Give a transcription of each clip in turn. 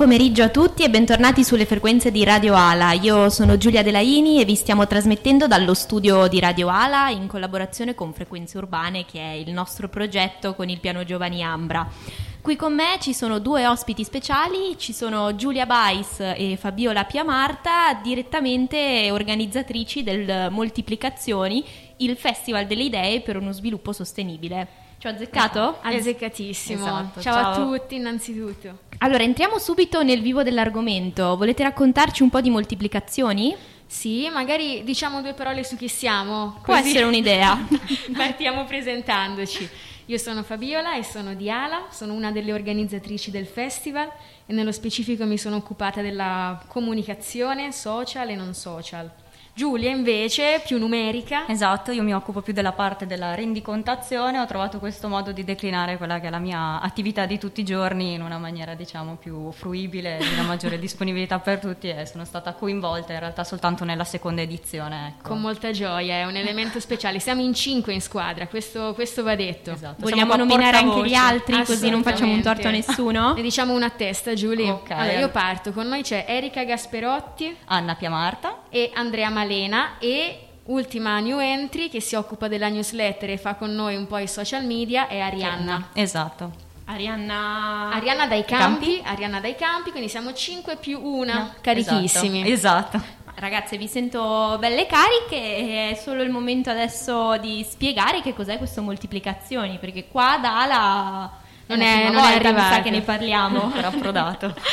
pomeriggio a tutti e bentornati sulle frequenze di Radio Ala. Io sono Giulia Delaini e vi stiamo trasmettendo dallo studio di Radio Ala in collaborazione con Frequenze Urbane, che è il nostro progetto con il piano Giovani Ambra. Qui con me ci sono due ospiti speciali, ci sono Giulia Bais e Fabiola Piamarta, direttamente organizzatrici del Moltiplicazioni, il Festival delle Idee per uno sviluppo sostenibile. Ci ho azzeccato? Azzeccatissimo. Esatto, ciao, ciao. a tutti innanzitutto. Allora, entriamo subito nel vivo dell'argomento. Volete raccontarci un po' di moltiplicazioni? Sì, magari diciamo due parole su chi siamo. Può essere un'idea. Partiamo presentandoci. Io sono Fabiola e sono di Ala, sono una delle organizzatrici del festival e nello specifico mi sono occupata della comunicazione social e non social. Giulia invece, più numerica. Esatto, io mi occupo più della parte della rendicontazione, ho trovato questo modo di declinare quella che è la mia attività di tutti i giorni in una maniera diciamo più fruibile, di una maggiore disponibilità per tutti e sono stata coinvolta in realtà soltanto nella seconda edizione. Ecco. Con molta gioia, è un elemento speciale. Siamo in cinque in squadra, questo, questo va detto. Esatto. Vogliamo nominare anche gli altri così non facciamo un torto a nessuno? Ne diciamo una a testa, Giulia. Ok. Allora, io parto. Con noi c'è Erika Gasperotti Anna Piamarta, e Andrea Malena e ultima new entry che si occupa della newsletter e fa con noi un po' i social media è Arianna. esatto. Arianna... Arianna dai campi, Arianna dai campi, quindi siamo 5 più 1, carichissimi. Esatto. esatto. Ragazze, vi sento belle cariche e è solo il momento adesso di spiegare che cos'è questo moltiplicazioni, perché qua da Ala Non la è- non è volta, mi arrivato. che ne parliamo. Era approdato.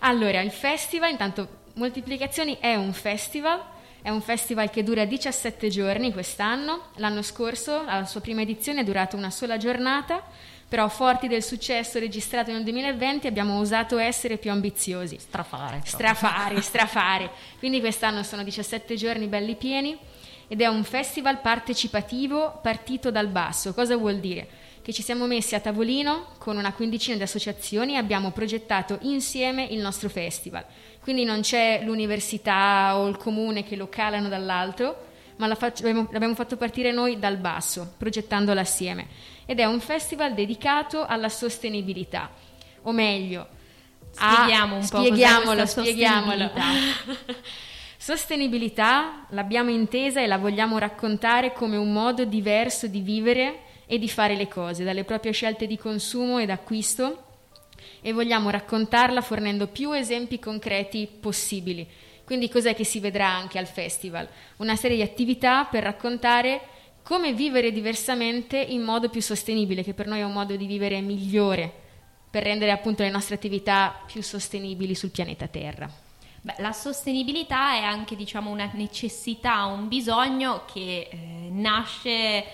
Allora, il festival, intanto Moltiplicazioni è un festival, è un festival che dura 17 giorni quest'anno, l'anno scorso la sua prima edizione è durata una sola giornata, però forti del successo registrato nel 2020 abbiamo osato essere più ambiziosi. Strafare. Strafare, strafare. Quindi quest'anno sono 17 giorni belli pieni ed è un festival partecipativo partito dal basso. Cosa vuol dire? Che ci siamo messi a tavolino con una quindicina di associazioni e abbiamo progettato insieme il nostro festival. Quindi non c'è l'università o il comune che lo calano dall'alto, ma l'abbiamo, fatto partire noi dal basso, progettandolo assieme. Ed è un festival dedicato alla sostenibilità, o meglio, a- Spieghiamo un po' spieghiamolo, spieghiamolo. sostenibilità. Sostenibilità l'abbiamo intesa e la vogliamo raccontare come un modo diverso di vivere e di fare le cose, dalle proprie scelte di consumo ed acquisto e vogliamo raccontarla fornendo più esempi concreti possibili. Quindi cos'è che si vedrà anche al festival? Una serie di attività per raccontare come vivere diversamente in modo più sostenibile, che per noi è un modo di vivere migliore, per rendere appunto le nostre attività più sostenibili sul pianeta Terra. Beh, la sostenibilità è anche diciamo, una necessità, un bisogno che eh, nasce,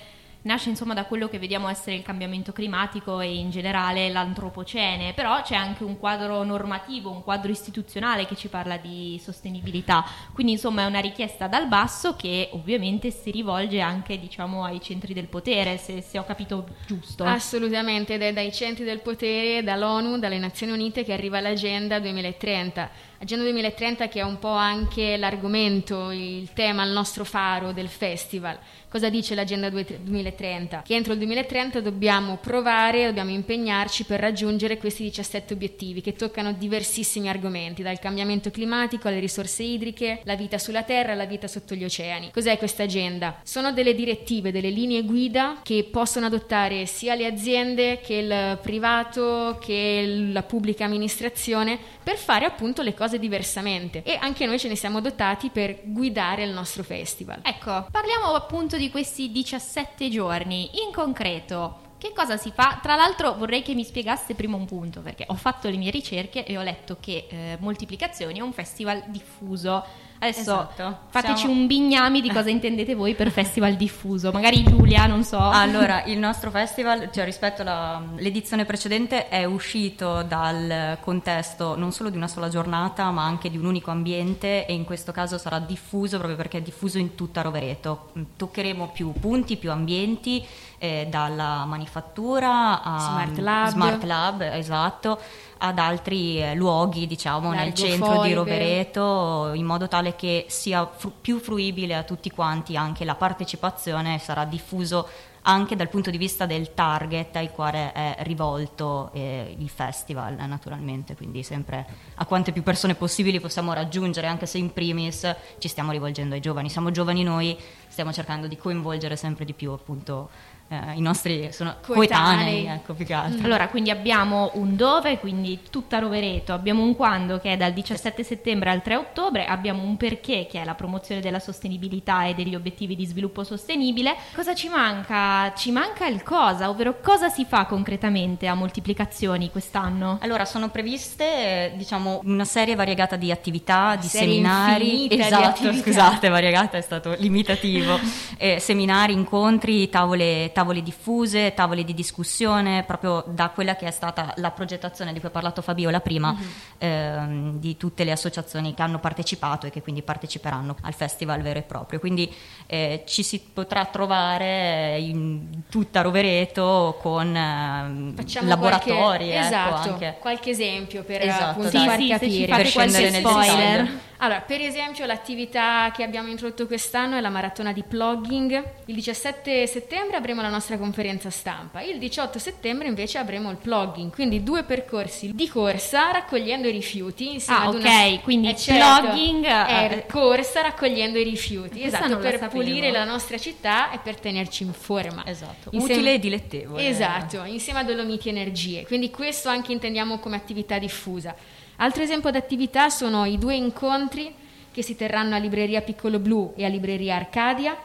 nasce insomma, da quello che vediamo essere il cambiamento climatico e in generale l'antropocene, però c'è anche un quadro normativo, un quadro istituzionale che ci parla di sostenibilità, quindi insomma è una richiesta dal basso che ovviamente si rivolge anche diciamo, ai centri del potere, se, se ho capito giusto. Assolutamente, ed è dai centri del potere, dall'ONU, dalle Nazioni Unite che arriva l'Agenda 2030. Agenda 2030 che è un po' anche l'argomento, il tema, il nostro faro del festival. Cosa dice l'Agenda 2030? Che entro il 2030 dobbiamo provare, dobbiamo impegnarci per raggiungere questi 17 obiettivi che toccano diversissimi argomenti, dal cambiamento climatico alle risorse idriche, la vita sulla Terra, la vita sotto gli oceani. Cos'è questa agenda? Sono delle direttive, delle linee guida che possono adottare sia le aziende che il privato che la pubblica amministrazione per fare appunto le cose diversamente e anche noi ce ne siamo dotati per guidare il nostro festival. Ecco, parliamo appunto di questi 17 giorni. In concreto, che cosa si fa? Tra l'altro vorrei che mi spiegasse prima un punto, perché ho fatto le mie ricerche e ho letto che eh, Moltiplicazioni è un festival diffuso. Adesso Esatto. fateci Siamo- un bignami di cosa intendete voi per festival diffuso. Magari Giulia, non so. Allora, il nostro festival, cioè rispetto all'edizione precedente, è uscito dal contesto non solo di una sola giornata, ma anche di un unico ambiente e in questo caso sarà diffuso proprio perché è diffuso in tutta Rovereto. Toccheremo più punti, più ambienti, eh, dalla manifattura a Smart Lab. Smart Lab, esatto, ad altri eh, luoghi, diciamo, nel Largo centro di foibe. Rovereto, in modo tale che sia fru- più fruibile a tutti quanti anche la partecipazione, sarà diffuso anche dal punto di vista del target al quale è rivolto eh, il festival naturalmente, quindi sempre a quante più persone possibili possiamo raggiungere, anche se in primis ci stiamo rivolgendo ai giovani, siamo giovani noi, stiamo cercando di coinvolgere sempre di più appunto eh, i nostri sono coetanei, coetanei ecco più che altro. Mm. Allora, quindi abbiamo un dove, quindi tutta Rovereto, abbiamo un quando che è dal 17 settembre al 3 ottobre, abbiamo un perché che è la promozione della sostenibilità e degli obiettivi di sviluppo sostenibile. Cosa ci manca? Ci manca il cosa, ovvero cosa si fa concretamente a moltiplicazioni quest'anno? Allora, sono previste, diciamo, una serie variegata di attività, di serie seminari. Esatto, di scusate, variegata è stato limitativo. eh, seminari, incontri, tavole, tavole tavole diffuse, tavole di discussione, proprio da quella che è stata la progettazione di cui ha parlato Fabiola prima, uh-huh. ehm, di tutte le associazioni che hanno partecipato e che quindi parteciperanno al festival vero e proprio. Quindi eh, ci si potrà trovare in tutta Rovereto con eh, laboratori. Qualche, ecco, esatto, anche. qualche esempio per esatto, appunto, sì, far sì, capire. per scendere nel spoiler. Allora, per esempio l'attività che abbiamo introdotto quest'anno è la maratona di plugging. Il 17 settembre avremo la nostra conferenza stampa, il 18 settembre invece avremo il plugging, quindi due percorsi di corsa raccogliendo i rifiuti insieme ah, ad ok, una... quindi eh, certo, plugging è eh, corsa raccogliendo i rifiuti, esatto, per pulire la nostra città e per tenerci in forma. Esatto, insieme... utile e dilettevole. Esatto, insieme a Dolomiti Energie. Quindi questo anche intendiamo come attività diffusa. Altro esempio d'attività sono i due incontri che si terranno a Libreria Piccolo Blu e a Libreria Arcadia.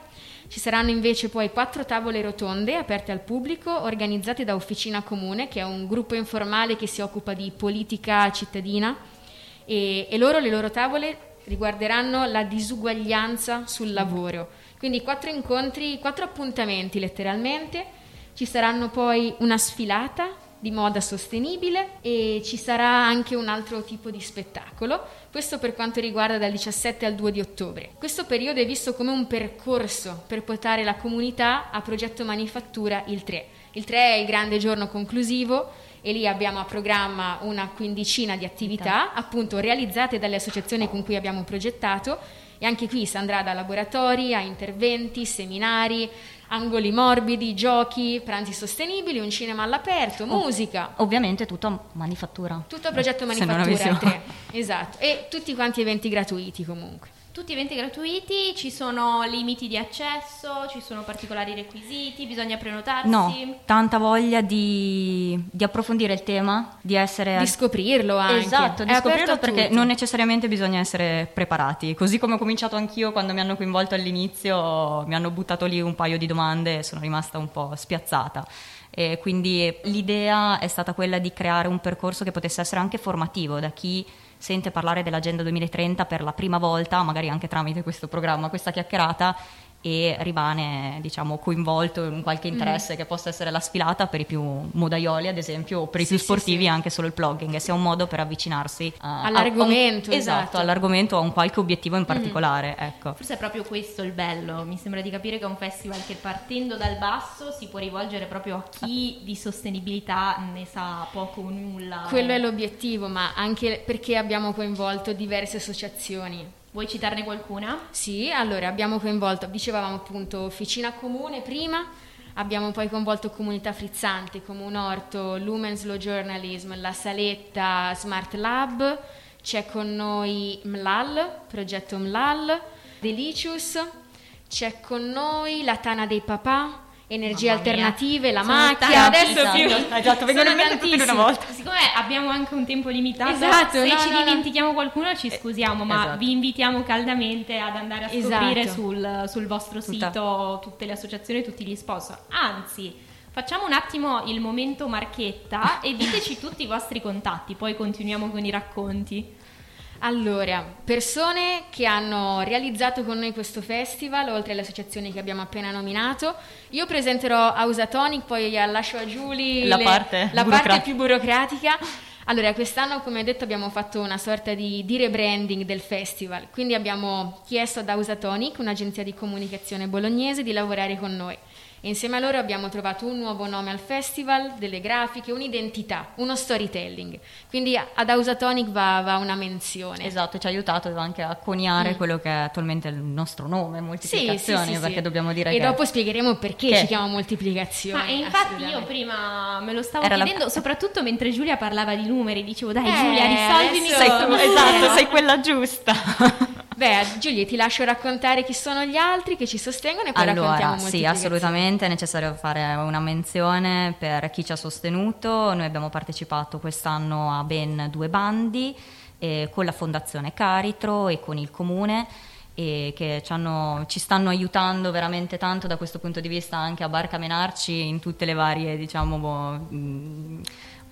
Ci saranno invece poi quattro tavole rotonde aperte al pubblico, organizzate da Officina Comune, che è un gruppo informale che si occupa di politica cittadina, e, e loro, le loro tavole riguarderanno la disuguaglianza sul lavoro. Quindi quattro incontri, quattro appuntamenti letteralmente. Ci saranno poi una sfilata di moda sostenibile e ci sarà anche un altro tipo di spettacolo, questo per quanto riguarda dal 17 al 2 di ottobre. Questo periodo è visto come un percorso per portare la comunità a progetto manifattura il 3. Il 3 è il grande giorno conclusivo e lì abbiamo a programma una quindicina di attività appunto realizzate dalle associazioni con cui abbiamo progettato e anche qui si andrà da laboratori a interventi, seminari, angoli morbidi, giochi, pranzi sostenibili, un cinema all'aperto, musica. Ovviamente tutto manifattura. Tutto progetto manifattura. Esatto, e tutti quanti eventi gratuiti comunque. Tutti eventi gratuiti, ci sono limiti di accesso, ci sono particolari requisiti, bisogna prenotarsi? No, tanta voglia di, di approfondire il tema, di essere... Di scoprirlo anche. Esatto, di È scoprirlo perché tutti. non necessariamente bisogna essere preparati. Così come ho cominciato anch'io quando mi hanno coinvolto all'inizio, mi hanno buttato lì un paio di domande e sono rimasta un po' spiazzata. E quindi l'idea è stata quella di creare un percorso che potesse essere anche formativo da chi sente parlare dell'Agenda 2030 per la prima volta, magari anche tramite questo programma, questa chiacchierata, e rimane diciamo, coinvolto in qualche mm. interesse mm. che possa essere la sfilata per i più modaioli ad esempio o per i sì, più sportivi sì, anche solo il plugging e sia un modo per avvicinarsi a, all'argomento a un, esatto, esatto, all'argomento a un qualche obiettivo in mm. particolare mm. ecco. forse è proprio questo il bello mi sembra di capire che è un festival che partendo dal basso si può rivolgere proprio a chi di sostenibilità ne sa poco o nulla quello è l'obiettivo ma anche perché abbiamo coinvolto diverse associazioni Vuoi citarne qualcuna? Sì, allora abbiamo coinvolto, dicevamo appunto Officina Comune prima, abbiamo poi coinvolto Comunità Frizzante, Comune Orto, Lumen Slow Journalism, La Saletta Smart Lab, c'è con noi MLAL, progetto MLAL, Delicious, c'è con noi la Tana dei Papà, energie alternative, la sono macchia, adesso esatto. più esatto, vengono in mente tutte una volta. Siccome abbiamo anche un tempo limitato, esatto, se no, ci no, dimentichiamo qualcuno ci scusiamo, ma esatto. vi invitiamo caldamente ad andare a scoprire esatto. sul, sul, vostro sito Tutta. tutte le associazioni e tutti gli sponsor. Anzi, Facciamo un attimo il momento marchetta e diteci tutti i vostri contatti, poi continuiamo con i racconti. Allora, persone che hanno realizzato con noi questo festival, oltre alle associazioni che abbiamo appena nominato, io presenterò Ausatonic, poi lascio a Giulia la, parte, la parte più burocratica. Allora, quest'anno, come detto, abbiamo fatto una sorta di, di, rebranding del festival, quindi abbiamo chiesto ad Ausatonic, un'agenzia di comunicazione bolognese, di lavorare con noi. Insieme a loro abbiamo trovato un nuovo nome al festival, delle grafiche, un'identità, uno storytelling. Quindi ad Ausatonic va, va una menzione. Esatto, ci ha aiutato anche a coniare mm. quello che è attualmente il nostro nome, moltiplicazione, sì, sì, sì, perché dobbiamo dire e che... E dopo spiegheremo perché che... ci chiama moltiplicazione. Ma infatti io prima me lo stavo Era chiedendo, la... soprattutto mentre Giulia parlava di numeri, dicevo dai eh, Giulia risolvimi sei esatto, sei quella giusta. Beh, Giulia, ti lascio raccontare chi sono gli altri che ci sostengono e poi allora, raccontiamo Sì, assolutamente è necessario fare una menzione per chi ci ha sostenuto. Noi abbiamo partecipato quest'anno a ben due bandi eh, con la Fondazione Caritro e con il Comune e che ci, hanno, ci, stanno aiutando veramente tanto da questo punto di vista anche a barcamenarci in tutte le varie diciamo, mh,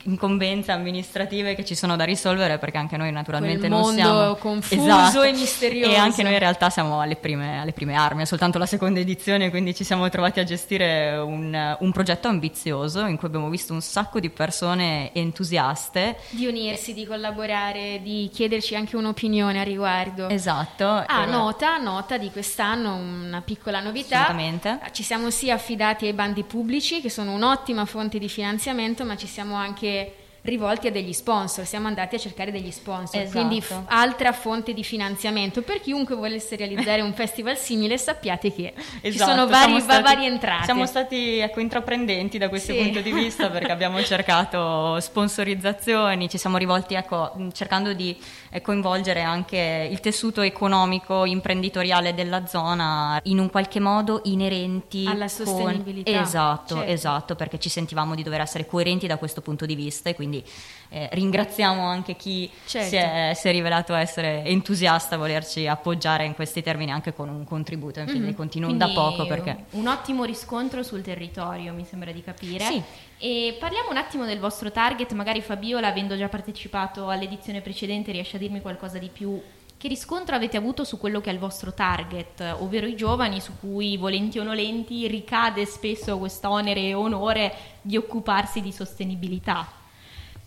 incombenze amministrative che ci sono da risolvere perché anche noi naturalmente Quel non siamo confuso esatto. e misterioso. e anche noi in realtà siamo alle prime, alle prime, armi è soltanto la seconda edizione quindi ci siamo trovati a gestire un, un, progetto ambizioso in cui abbiamo visto un sacco di persone entusiaste. Di unirsi, di collaborare di chiederci anche un'opinione a riguardo. Esatto. Ah, nota, nota di quest'anno una piccola novità. Assolutamente. Ci siamo sia affidati ai bandi pubblici che sono un'ottima fonte di finanziamento ma ci siamo anche é rivolti a degli sponsor, siamo andati a cercare degli sponsor, esatto. quindi f- altra fonte di finanziamento per chiunque volesse realizzare un festival simile sappiate che esatto, ci sono vari, stati, varie entrate. Siamo stati ecco, intraprendenti da questo sì. punto di vista perché abbiamo cercato sponsorizzazioni, ci siamo rivolti ecco, cercando di eh, coinvolgere anche il tessuto economico, imprenditoriale della zona in un qualche modo inerenti alla sostenibilità. Con... Esatto, certo. esatto, perché ci sentivamo di dover essere coerenti da questo punto di vista e quindi quindi eh, ringraziamo anche chi certo. si, è, si, è, rivelato essere entusiasta a volerci appoggiare in questi termini anche con un contributo, infine mm-hmm. continuo da poco perché... Un ottimo riscontro sul territorio mi sembra di capire. Sì. E parliamo un attimo del vostro target, magari Fabiola avendo già partecipato all'edizione precedente riesce a dirmi qualcosa di più che riscontro avete avuto su quello che è il vostro target, ovvero i giovani su cui volenti o nolenti ricade spesso questo onere e onore di occuparsi di sostenibilità?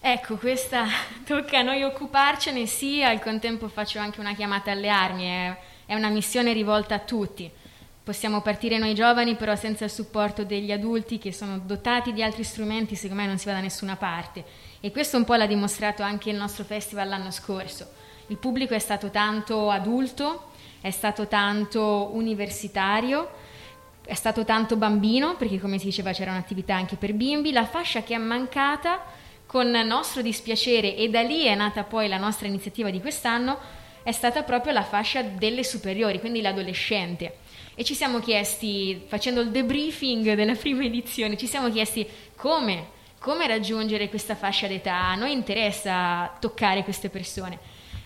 Ecco, questa tocca a noi occuparcene, sì, al contempo faccio anche una chiamata alle armi, è, è una missione rivolta a tutti. Possiamo partire noi giovani, però senza il supporto degli adulti che sono dotati di altri strumenti, secondo me non si va da nessuna parte. E questo un po' l'ha dimostrato anche il nostro festival l'anno scorso. Il pubblico è stato tanto adulto, è stato tanto universitario, è stato tanto bambino, perché come si diceva c'era un'attività anche per bimbi. La fascia che è mancata con nostro dispiacere, e da lì è nata poi la nostra iniziativa di quest'anno, è stata proprio la fascia delle superiori, quindi l'adolescente. E ci siamo chiesti, facendo il debriefing della prima edizione, ci siamo chiesti come, come raggiungere questa fascia d'età, a noi interessa toccare queste persone.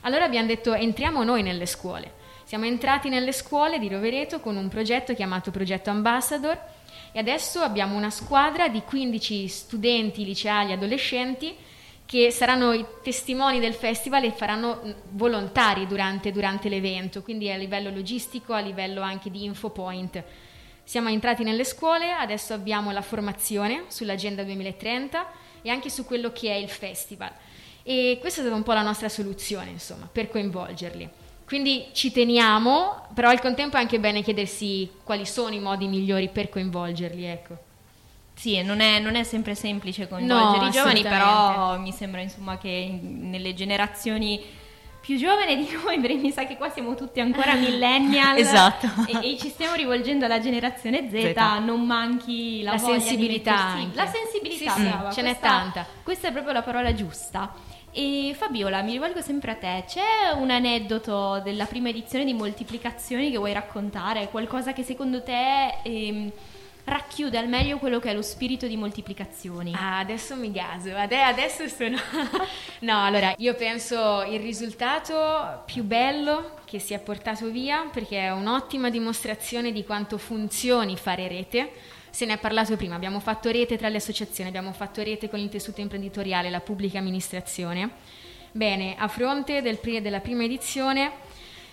Allora abbiamo detto entriamo noi nelle scuole. Siamo entrati nelle scuole di Rovereto con un progetto chiamato Progetto Ambassador, e adesso abbiamo una squadra di 15 studenti liceali adolescenti che saranno i testimoni del festival e faranno volontari durante, durante l'evento, quindi a livello logistico, a livello anche di infopoint. Siamo entrati nelle scuole, adesso abbiamo la formazione sull'Agenda 2030 e anche su quello che è il festival. E questa è stata un po' la nostra soluzione, insomma, per coinvolgerli. Quindi ci teniamo, però al contempo è anche bene chiedersi quali sono i modi migliori per coinvolgerli, ecco. Sì, non è, non è sempre semplice coinvolgere no, i giovani, però mi sembra insomma che nelle generazioni più giovani di noi, perché mi sa che qua siamo tutti ancora millennial esatto. e, e, ci stiamo rivolgendo alla generazione Z, Z. non manchi la, la sensibilità. La sensibilità, sì, brava, ce n'è tanta. Questa è proprio la parola giusta. E Fabiola, mi rivolgo sempre a te, c'è un aneddoto della prima edizione di moltiplicazioni che vuoi raccontare? Qualcosa che secondo te ehm, racchiude al meglio quello che è lo spirito di moltiplicazioni? Ah, adesso mi gaso, adesso sono... no, allora, io penso il risultato più bello che si è portato via, perché è un'ottima dimostrazione di quanto funzioni fare rete, se ne è parlato prima, abbiamo fatto rete tra le associazioni, abbiamo fatto rete con il tessuto imprenditoriale, la pubblica amministrazione. Bene, a fronte del, della prima edizione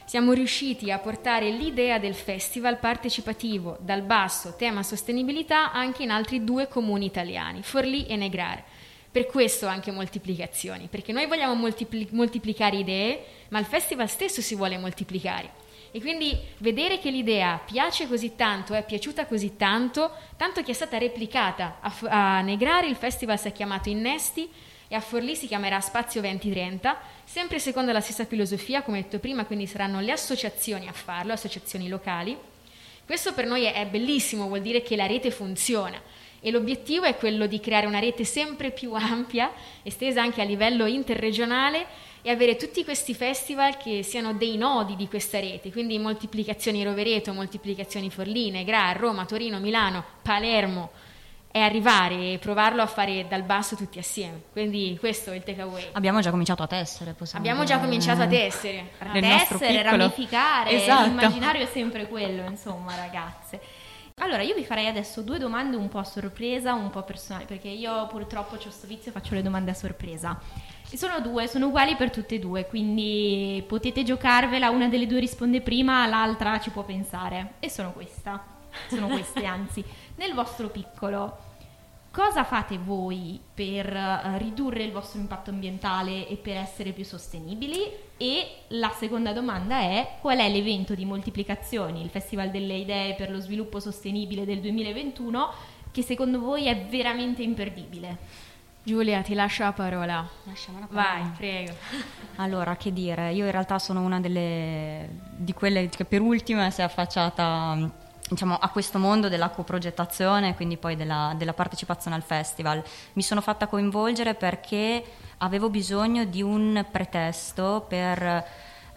siamo riusciti a portare l'idea del festival partecipativo dal basso tema sostenibilità anche in altri due comuni italiani, Forlì e Negrar. Per questo anche moltiplicazioni, perché noi vogliamo moltipli- moltiplicare idee, ma il festival stesso si vuole moltiplicare. E quindi vedere che l'idea piace così tanto, è piaciuta così tanto, tanto che è stata replicata a, a Negrare, il festival si è chiamato Innesti e a Forlì si chiamerà Spazio 2030, sempre secondo la stessa filosofia, come detto prima, quindi saranno le associazioni a farlo, associazioni locali. Questo per noi è bellissimo, vuol dire che la rete funziona e l'obiettivo è quello di creare una rete sempre più ampia, estesa anche a livello interregionale e avere tutti questi festival che siano dei nodi di questa rete, quindi moltiplicazioni Rovereto, moltiplicazioni Forline, Gra, Roma, Torino, Milano, Palermo, è arrivare e provarlo a fare dal basso tutti assieme. Quindi questo è il takeaway. Abbiamo già cominciato a tessere, possiamo Abbiamo già cominciato a tessere. A tessere, ramificare, esatto. l'immaginario è sempre quello, insomma, ragazze. Allora, io vi farei adesso due domande un po' a sorpresa, un po' personali, perché io purtroppo ho questo vizio e faccio le domande a sorpresa. E sono due, sono uguali per tutte e due, quindi potete giocarvela, una delle due risponde prima, l'altra ci può pensare. E sono questa, sono queste anzi. Nel vostro piccolo, cosa fate voi per uh, ridurre il vostro impatto ambientale e per essere più sostenibili? E la seconda domanda è qual è l'evento di moltiplicazioni, il Festival delle Idee per lo Sviluppo Sostenibile del 2021, che secondo voi è veramente imperdibile? Giulia, ti lascio la parola. Lasciamo la parola. Vai, prego. Allora, che dire, io in realtà sono una delle, di quelle che per ultima si è affacciata diciamo, a questo mondo della coprogettazione, quindi poi della, della, partecipazione al festival. Mi sono fatta coinvolgere perché avevo bisogno di un pretesto per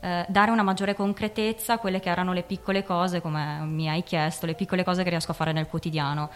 eh, dare una maggiore concretezza a quelle che erano le piccole cose, come mi hai chiesto, le piccole cose che riesco a fare nel quotidiano.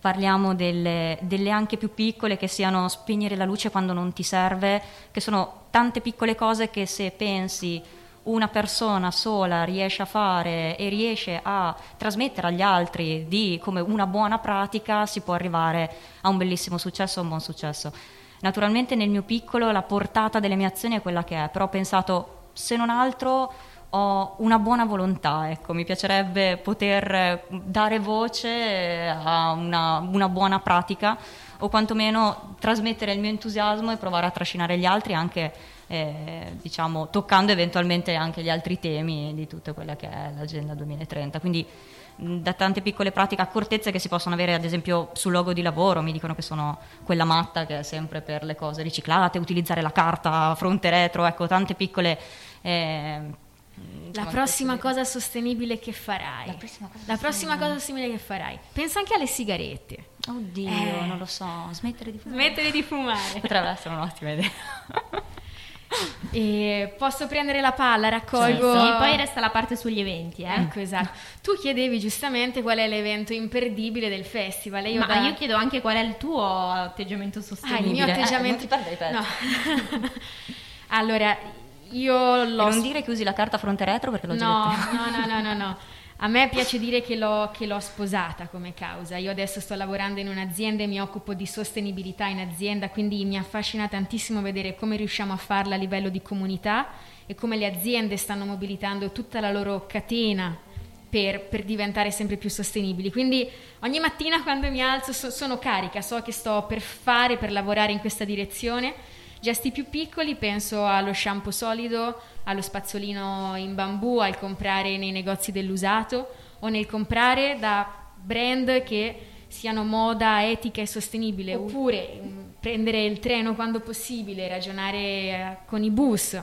Parliamo delle, delle anche più piccole che siano spegnere la luce quando non ti serve, che sono tante piccole cose che se pensi una persona sola riesce a fare e riesce a trasmettere agli altri di come una buona pratica, si può arrivare a un bellissimo successo, a un buon successo. Naturalmente nel mio piccolo la portata delle mie azioni è quella che è, però ho pensato se non altro ho una buona volontà, ecco, mi piacerebbe poter dare voce a una, una buona pratica o quantomeno trasmettere il mio entusiasmo e provare a trascinare gli altri anche eh, diciamo, toccando eventualmente anche gli altri temi di tutta quella che è l'agenda 2030. Quindi da tante piccole pratiche, accortezze che si possono avere ad esempio sul logo di lavoro, mi dicono che sono quella matta che è sempre per le cose riciclate, utilizzare la carta fronte retro, ecco tante piccole... Eh, la prossima cosa sostenibile che farai. La prossima, cosa, la prossima cosa sostenibile che farai. Pensa anche alle sigarette. Oddio, eh. non lo so. Smettere di fumare. Smettere di fumare. Potrebbe essere un'ottima idea. E posso prendere la palla, raccolgo. Sì, sì, poi resta la parte sugli eventi. Eh? Ecco, esatto. Tu chiedevi giustamente qual è l'evento imperdibile del festival. Io Ma da... io chiedo anche qual è il tuo atteggiamento sostenibile. Ah, il mio atteggiamento. Eh, non ti no. allora, io l'ho. E non dire che usi la carta fronte retro perché l'ho no, già detto. No, no, no, no, no. A me piace dire che l'ho, che l'ho, sposata come causa. Io adesso sto lavorando in un'azienda e mi occupo di sostenibilità in azienda, quindi mi affascina tantissimo vedere come riusciamo a farla a livello di comunità e come le aziende stanno mobilitando tutta la loro catena per, per diventare sempre più sostenibili. Quindi ogni mattina quando mi alzo so, sono carica, so che sto per fare, per lavorare in questa direzione Gesti più piccoli, penso allo shampoo solido, allo spazzolino in bambù, al comprare nei negozi dell'usato o nel comprare da brand che siano moda, etica e sostenibile, oppure mm, prendere il treno quando possibile, ragionare eh, con i bus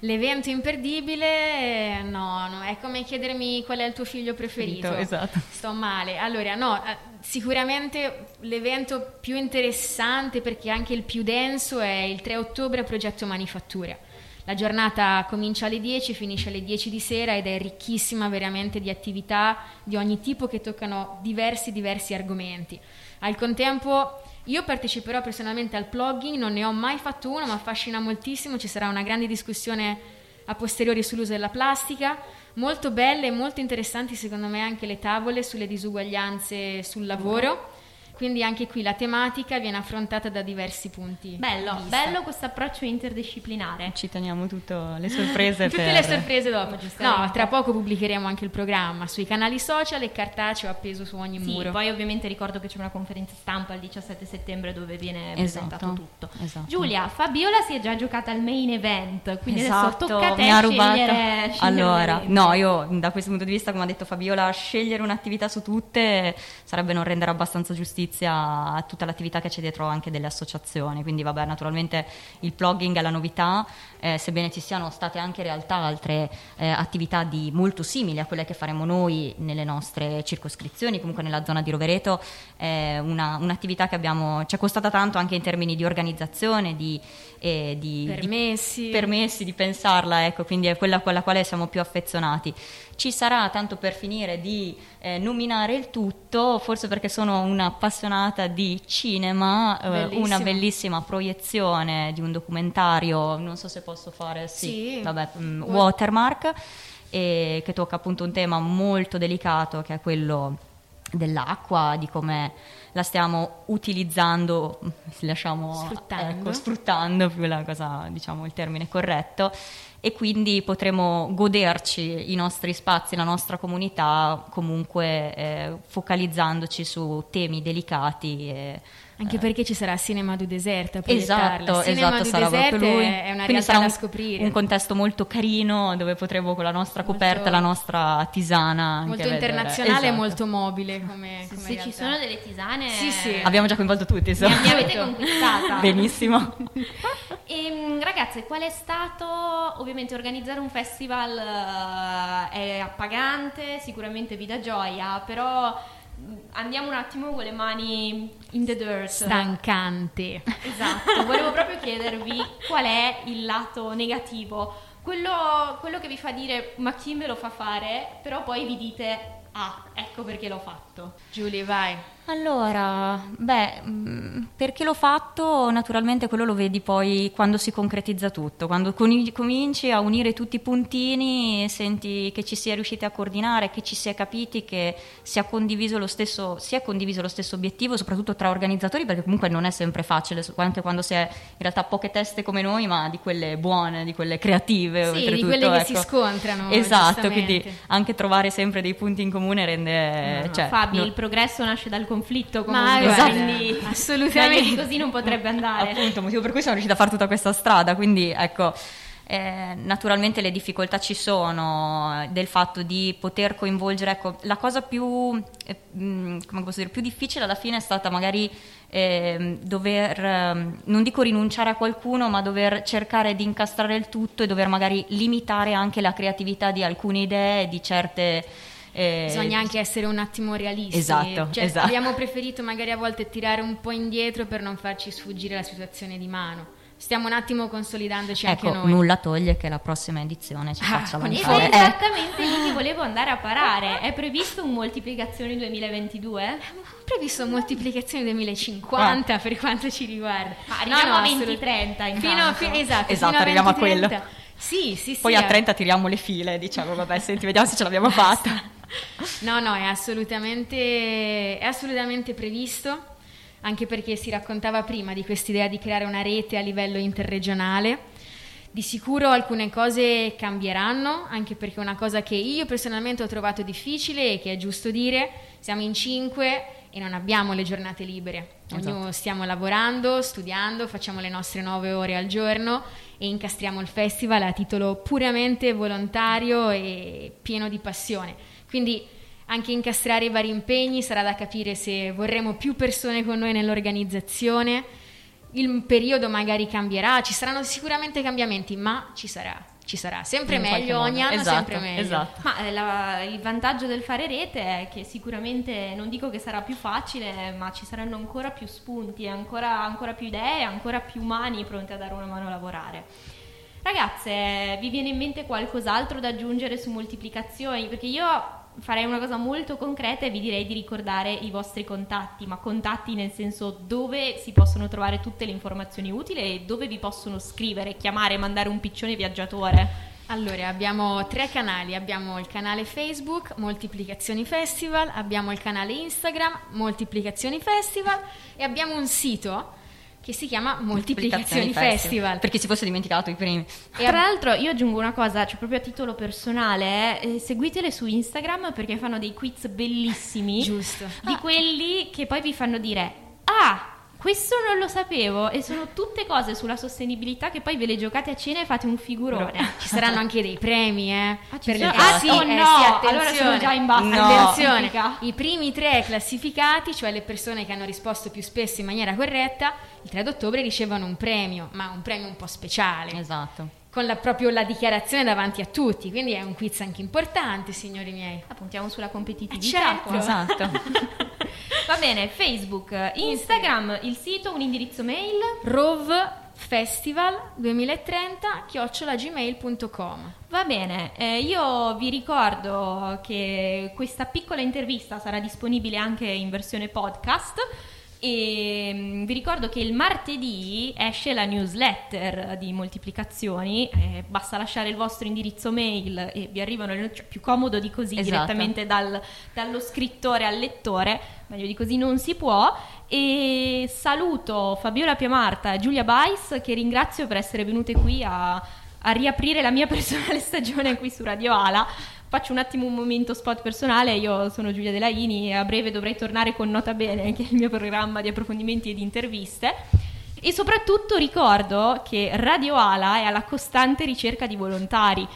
L'evento imperdibile, no, no, è come chiedermi qual è il tuo figlio preferito. Esatto. Sto male. Allora, no, eh, sicuramente l'evento più interessante perché anche il più denso è il 3 ottobre a Progetto Manifattura. La giornata comincia alle 10, finisce alle 10 di sera ed è ricchissima veramente di attività di ogni tipo che toccano diversi, diversi argomenti. Al contempo io parteciperò personalmente al plugging, non ne ho mai fatto uno, ma affascina moltissimo, ci sarà una grande discussione a posteriori sull'uso della plastica, molto belle e molto interessanti secondo me anche le tavole sulle disuguaglianze sul lavoro, quindi anche qui la tematica viene affrontata da diversi punti. Bello, bello questo approccio interdisciplinare. Ci teniamo tutte le sorprese. Tutte per... le sorprese dopo. No, tra poco pubblicheremo anche il programma sui canali social e cartaceo appeso su ogni sì, muro. Poi ovviamente ricordo che c'è una conferenza stampa il 17 settembre dove viene esatto, presentato tutto. Esatto. Giulia, Fabiola si è già giocata al main event, quindi esatto, adesso tocca a te mi ha scegliere, scegliere Allora, no, io da questo punto di vista, come ha detto Fabiola, scegliere un'attività su tutte sarebbe non rendere abbastanza giustizia giustizia a tutta l'attività che c'è dietro anche delle associazioni. Quindi vabbè, naturalmente il blogging è la novità, eh, sebbene ci siano state anche in realtà altre eh, attività di molto simili a quelle che faremo noi nelle nostre circoscrizioni, comunque nella zona di Rovereto, è una, un'attività che abbiamo, ci è costata tanto anche in termini di organizzazione, di, eh, di permessi. di permessi, di pensarla, ecco, quindi è quella con la quale siamo più affezionati. Ci sarà, tanto per finire, di eh, nominare il tutto, forse perché sono un'appassionata di cinema, eh, una bellissima proiezione di un documentario, non so se posso fare, sì, sì. Vabbè, um, Watermark, e, che tocca appunto un tema molto delicato che è quello dell'acqua, di come la stiamo utilizzando, lasciamo sfruttando, ecco, sfruttando più la cosa, diciamo il termine corretto e quindi potremo goderci i nostri spazi, la nostra comunità comunque eh, focalizzandoci su temi delicati. E, anche perché ci sarà Cinema du Desert a Esatto, esatto, sarà proprio lui. È una Quindi sarà un, da scoprire. un contesto molto carino dove potremo con la nostra molto, coperta, la nostra tisana. Molto internazionale esatto. e molto mobile. Come, come se ci sono delle tisane, sì, sì. abbiamo già coinvolto tutti. Mi, mi avete conquistata. Benissimo. e, ehm, ragazze, qual è stato? Ovviamente organizzare un festival uh, è appagante, sicuramente vi dà gioia, però andiamo un attimo con le mani in the dirt. Stancante. Esatto, volevo proprio chiedervi qual è il lato negativo, quello, quello che vi fa dire ma chi me lo fa fare, però poi vi dite ah, ecco perché l'ho fatto. Giulia, vai. Allora, beh, mm, perché l'ho fatto? Naturalmente quello lo vedi poi quando si concretizza tutto, quando cominci a unire tutti i puntini e senti che ci si è riusciti a coordinare, che ci si è capiti, che si è condiviso lo stesso, si è condiviso lo stesso obiettivo, soprattutto tra organizzatori, perché comunque non è sempre facile, anche quando si è in realtà poche teste come noi, ma di quelle buone, di quelle creative. Sì, di quelle che ecco. si scontrano. Esatto, quindi anche trovare sempre dei punti in comune rende... No, no, cioè, Fabi, no. il progresso nasce dal conflitto comunque, Ma esatto. quindi assolutamente così non potrebbe andare. Appunto, motivo per cui sono riuscita a fare tutta questa strada, quindi ecco eh, naturalmente le difficoltà ci sono eh, del fatto di poter coinvolgere, ecco, la cosa più, eh, mm, dire, più difficile alla fine è stata magari eh, dover, ehm, non dico rinunciare a qualcuno, ma dover cercare di incastrare il tutto e dover magari limitare anche la creatività di alcune idee, di certe... Eh, Bisogna anche essere un attimo realisti. Esatto, cioè, esatto. Abbiamo preferito magari a volte tirare un po' indietro per non farci sfuggire la situazione di mano. Stiamo un attimo consolidandoci ecco, anche noi. nulla toglie che la prossima edizione ci ah, faccia lanciare. Ed è esattamente lì che volevo andare a parare. È previsto un moltiplicazione 2022? previsto moltiplicazione 2050 ah. per quanto ci riguarda. Ma arriviamo no, no, a 2030 fino, a, fi- esatto, esatto arriviamo a, a quello. Sì, sì, sì. Poi a 30 tiriamo le file diciamo, vabbè, senti, vediamo se ce l'abbiamo fatta. No, no, è assolutamente, è assolutamente previsto anche perché si raccontava prima di quest'idea di creare una rete a livello interregionale. Di sicuro alcune cose cambieranno, anche perché una cosa che io personalmente ho trovato difficile e che è giusto dire, siamo in cinque e non abbiamo le giornate libere. Esatto. Ognuno stiamo lavorando, studiando, facciamo le nostre nove ore al giorno e incastriamo il festival a titolo puramente volontario e pieno di passione. Quindi anche incastrare i vari impegni, sarà da capire se vorremmo più persone con noi nell'organizzazione. Il periodo magari cambierà, ci saranno sicuramente cambiamenti, ma ci sarà. Ci sarà sempre meglio, ogni anno esatto, sempre meglio. Esatto. Ma eh, la, il vantaggio del fare rete è che sicuramente non dico che sarà più facile, ma ci saranno ancora più spunti, ancora, ancora più idee, ancora più mani pronte a dare una mano a lavorare. Ragazze, vi viene in mente qualcos'altro da aggiungere su moltiplicazioni? Perché io farei una cosa molto concreta e vi direi di ricordare i vostri contatti, ma contatti nel senso dove si possono trovare tutte le informazioni utili e dove vi possono scrivere, chiamare, mandare un piccione viaggiatore. Allora, abbiamo tre canali, abbiamo il canale Facebook Moltiplicazioni Festival, abbiamo il canale Instagram Moltiplicazioni Festival e abbiamo un sito che si chiama Moltiplicazioni, Festival. Festival. Per chi si fosse dimenticato i primi. E tra l'altro io aggiungo una cosa, cioè proprio a titolo personale, eh, seguitele su Instagram perché fanno dei quiz bellissimi. Giusto. Di ah. quelli che poi vi fanno dire, ah, questo non lo sapevo e sono tutte cose sulla sostenibilità che poi ve le giocate a cena e fate un figurone. Ci saranno anche dei premi, eh? Ah, per sono... ah sì, oh, eh, no, sì, allora sono già in basso. No. Attenzione, i primi tre classificati, cioè le persone che hanno risposto più spesso in maniera corretta, il 3 ottobre ricevono un premio, ma un premio un po' speciale. Esatto con la, proprio la dichiarazione davanti a tutti, quindi è un quiz anche importante, signori miei. Appuntiamo sulla competitività. Eh certo. Esatto. Va bene, Facebook, Instagram, il sito, un indirizzo mail. rovfestival 2030 chiocciolagmail.com Va bene, eh, io vi ricordo che questa piccola intervista sarà disponibile anche in versione podcast e mm, vi ricordo che il martedì esce la newsletter di moltiplicazioni, eh, basta lasciare il vostro indirizzo mail e vi arrivano le notizie, più comodo di così, esatto. direttamente dal, dallo scrittore al lettore, meglio di così non si può. E saluto Fabiola Piamarta e Giulia Bais che ringrazio per essere venute qui a, a riaprire la mia personale stagione qui su Radio Ala Faccio un attimo un momento spot personale, io sono Giulia Delaini e a breve dovrei tornare con Nota Bene, che è il mio programma di approfondimenti e di interviste. E soprattutto ricordo che Radio Ala è alla costante ricerca di volontari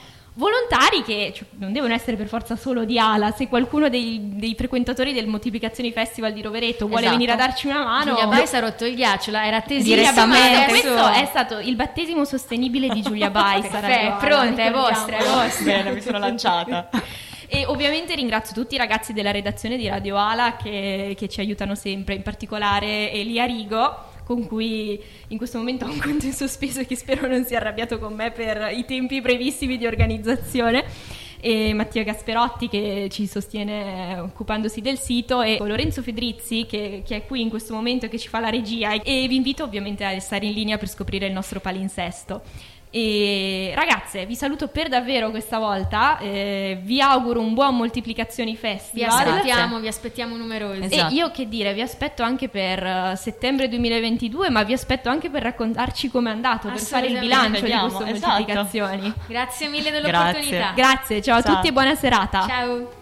volontari che cioè, non devono essere per forza solo di Ala, se qualcuno dei, dei frequentatori del Moltiplicazioni Festival di Rovereto vuole esatto. venire a darci una mano. Giulia Bais ha rotto il ghiaccio, era attesissima. Questo è stato il battesimo sostenibile di Giulia Bais. è pronta, è vostra, è vostra. Bene, mi sono lanciata. E ovviamente ringrazio tutti i ragazzi della redazione di Radio Ala che, che ci aiutano sempre, in particolare Elia Rigo con cui in questo momento ho un conto in sospeso che spero non sia arrabbiato con me per i tempi brevissimi di organizzazione e Mattia Gasperotti che ci sostiene occupandosi del sito e Lorenzo Fedrizzi che, che, è qui in questo momento e che ci fa la regia e vi invito ovviamente a stare in linea per scoprire il nostro palinsesto. E ragazze, vi saluto per davvero questa volta. Eh, vi auguro un buon Moltiplicazioni Festival. Vi aspettiamo, vi aspettiamo numerosi. Esatto. E io che dire, vi aspetto anche per uh, settembre 2022, ma vi aspetto anche per raccontarci come è andato, per fare il bilancio Vediamo, di queste esatto. moltiplicazioni. Grazie mille dell'opportunità. Grazie, Grazie ciao, ciao a tutti e buona serata. Ciao.